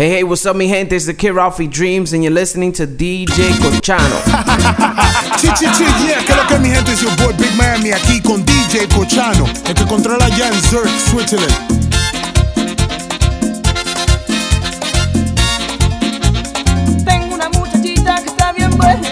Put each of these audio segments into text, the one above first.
Hey, hey, what's up, mi gente? It's the Kid Ralphie Dreams, and you're listening to DJ Cochano. chi, chi, chi, yeah, que lo que mi gente es your boy Big Miami aquí con DJ Cochano, el que controla ya en Zurich, Switzerland. Tengo una muchachita que está bien buena.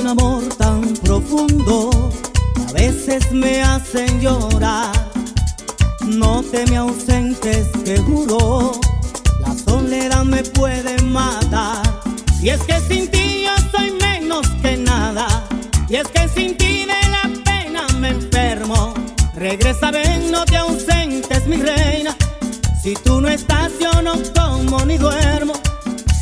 un amor tan profundo, a veces me hacen llorar. No te me ausentes, te juro, la soledad me puede matar. Y es que sin ti yo soy menos que nada, y es que sin ti de la pena me enfermo. Regresa, ven, no te ausentes, mi reina. Si tú no estás, yo no como ni duermo.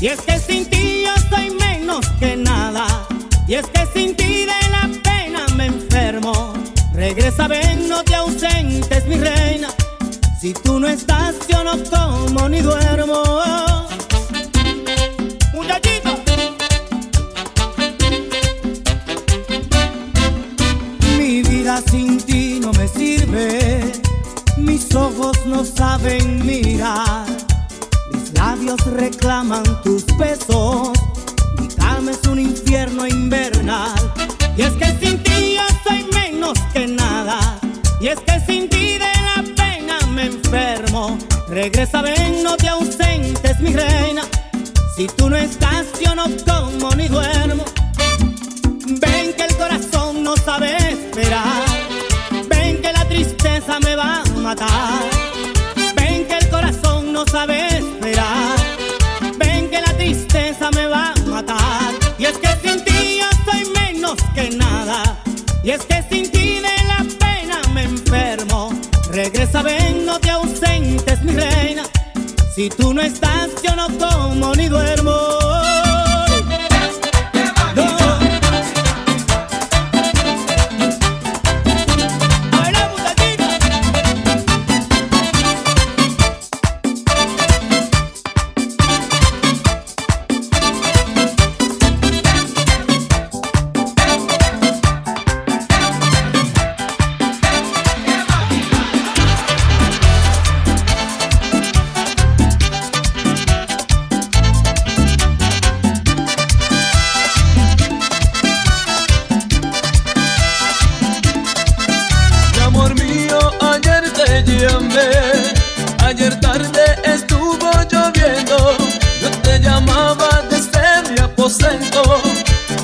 Y es que sin ti yo soy menos que nada. Y es que sin ti de la pena me enfermo. Regresa, ven, no te ausentes, mi reina. Si tú no estás, yo no como ni duermo. Muchachito. Mi vida sin ti no me sirve. Mis ojos no saben mirar. Mis labios reclaman Regresa, ven, no te ausentes, mi reina. Si tú no estás, yo no como ni duermo. Ven que el corazón no sabe esperar. Ven que la tristeza me va a matar. Ven que el corazón no sabe esperar. Ven que la tristeza me va a matar. Y es que sin ti yo soy menos que nada. Y es que sin ti Si tú no estás, yo no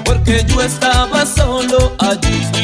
porque yo estaba solo allí.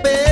Yo